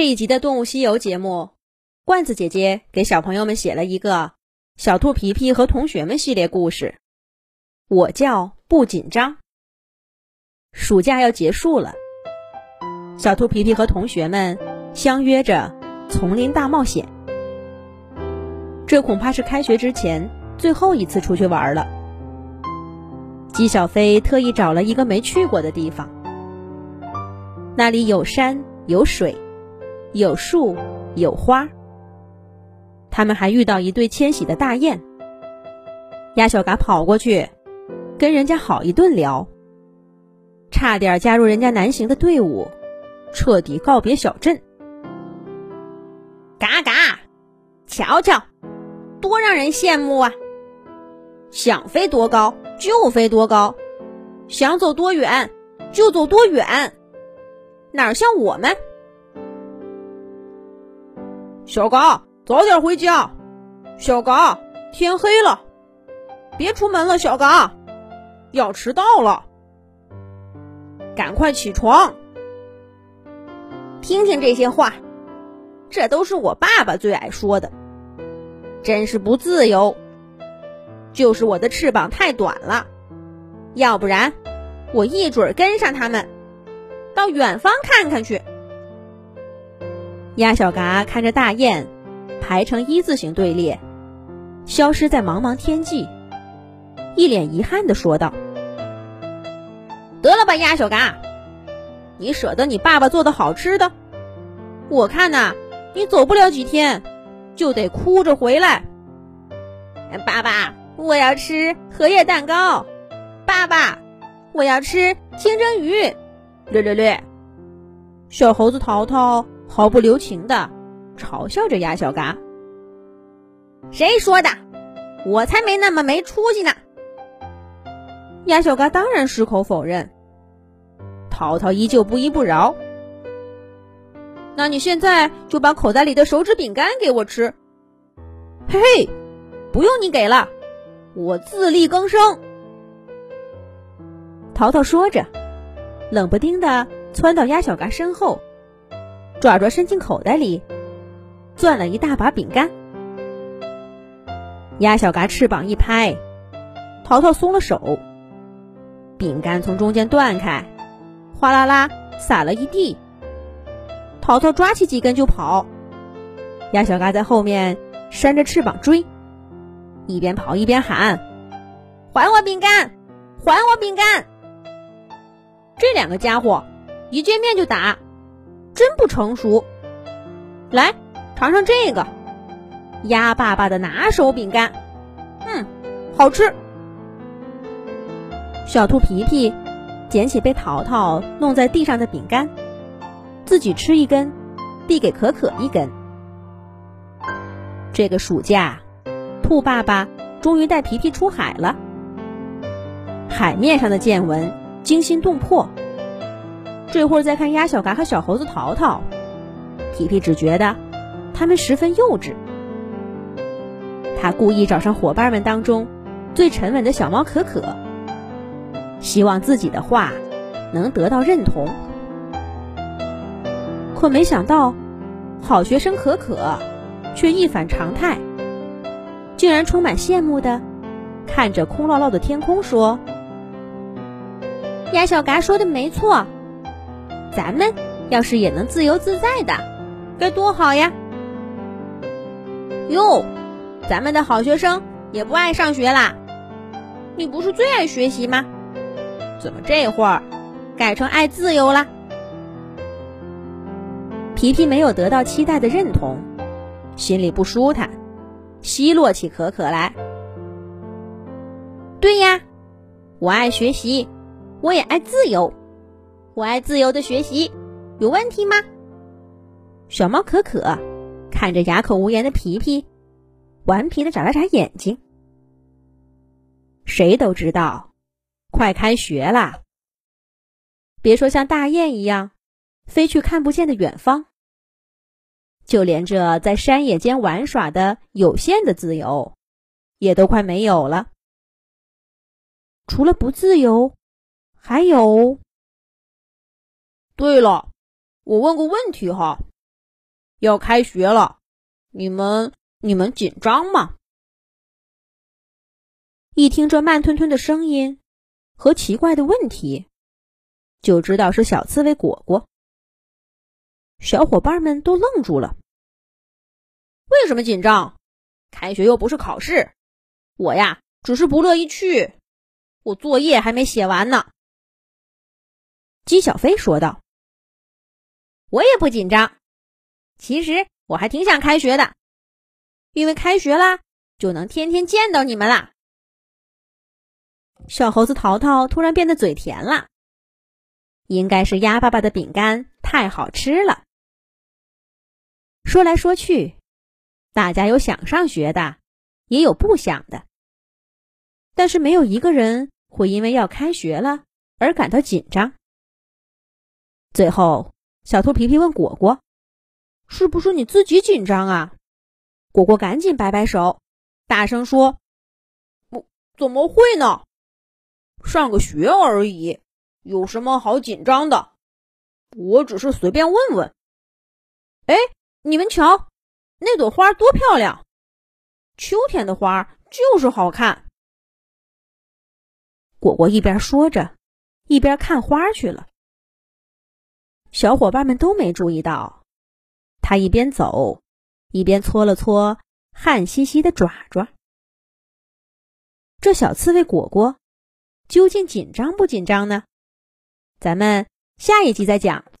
这一集的《动物西游》节目，罐子姐姐给小朋友们写了一个《小兔皮皮和同学们》系列故事。我叫不紧张。暑假要结束了，小兔皮皮和同学们相约着丛林大冒险。这恐怕是开学之前最后一次出去玩了。姬小飞特意找了一个没去过的地方，那里有山有水。有树，有花。他们还遇到一对迁徙的大雁。鸭小嘎跑过去，跟人家好一顿聊，差点加入人家南行的队伍，彻底告别小镇。嘎嘎，瞧瞧，多让人羡慕啊！想飞多高就飞多高，想走多远就走多远，哪像我们？小嘎，早点回家。小嘎，天黑了，别出门了。小嘎，要迟到了，赶快起床。听听这些话，这都是我爸爸最爱说的。真是不自由，就是我的翅膀太短了，要不然我一准跟上他们，到远方看看去。鸭小嘎看着大雁排成一字形队列，消失在茫茫天际，一脸遗憾的说道：“得了吧，鸭小嘎，你舍得你爸爸做的好吃的？我看呐，你走不了几天，就得哭着回来。爸爸，我要吃荷叶蛋糕。爸爸，我要吃清蒸鱼。略略略，小猴子淘淘。”毫不留情的嘲笑着鸭小嘎。谁说的？我才没那么没出息呢！鸭小嘎当然矢口否认。淘淘依旧不依不饶。那你现在就把口袋里的手指饼干给我吃。嘿嘿，不用你给了，我自力更生。淘淘说着，冷不丁的窜到鸭小嘎身后。爪爪伸进口袋里，攥了一大把饼干。鸭小嘎翅膀一拍，淘淘松了手，饼干从中间断开，哗啦啦撒了一地。淘淘抓起几根就跑，鸭小嘎在后面扇着翅膀追，一边跑一边喊：“还我饼干，还我饼干！”这两个家伙一见面就打。真不成熟，来尝尝这个鸭爸爸的拿手饼干，嗯，好吃。小兔皮皮捡起被淘淘弄在地上的饼干，自己吃一根，递给可可一根。这个暑假，兔爸爸终于带皮皮出海了，海面上的见闻惊心动魄。这会儿再看鸭小嘎和小猴子淘淘，皮皮只觉得他们十分幼稚。他故意找上伙伴们当中最沉稳的小猫可可，希望自己的话能得到认同。可没想到，好学生可可却一反常态，竟然充满羡慕的看着空落落的天空说：“鸭小嘎说的没错。”咱们要是也能自由自在的，该多好呀！哟，咱们的好学生也不爱上学啦。你不是最爱学习吗？怎么这会儿改成爱自由啦？皮皮没有得到期待的认同，心里不舒坦，奚落起可可来。对呀，我爱学习，我也爱自由。我爱自由的学习，有问题吗？小猫可可看着哑口无言的皮皮，顽皮的眨了眨眼睛。谁都知道，快开学啦。别说像大雁一样飞去看不见的远方，就连这在山野间玩耍的有限的自由，也都快没有了。除了不自由，还有。对了，我问个问题哈，要开学了，你们你们紧张吗？一听这慢吞吞的声音和奇怪的问题，就知道是小刺猬果果。小伙伴们都愣住了。为什么紧张？开学又不是考试，我呀只是不乐意去，我作业还没写完呢。鸡小飞说道：“我也不紧张，其实我还挺想开学的，因为开学啦就能天天见到你们啦。”小猴子淘淘突然变得嘴甜了，应该是鸭爸爸的饼干太好吃了。说来说去，大家有想上学的，也有不想的，但是没有一个人会因为要开学了而感到紧张。最后，小兔皮皮问果果：“是不是你自己紧张啊？”果果赶紧摆摆手，大声说：“不，怎么会呢？上个学而已，有什么好紧张的？我只是随便问问。哎，你们瞧，那朵花多漂亮！秋天的花就是好看。”果果一边说着，一边看花去了。小伙伴们都没注意到，他一边走，一边搓了搓汗兮兮的爪爪。这小刺猬果果究竟紧张不紧张呢？咱们下一集再讲。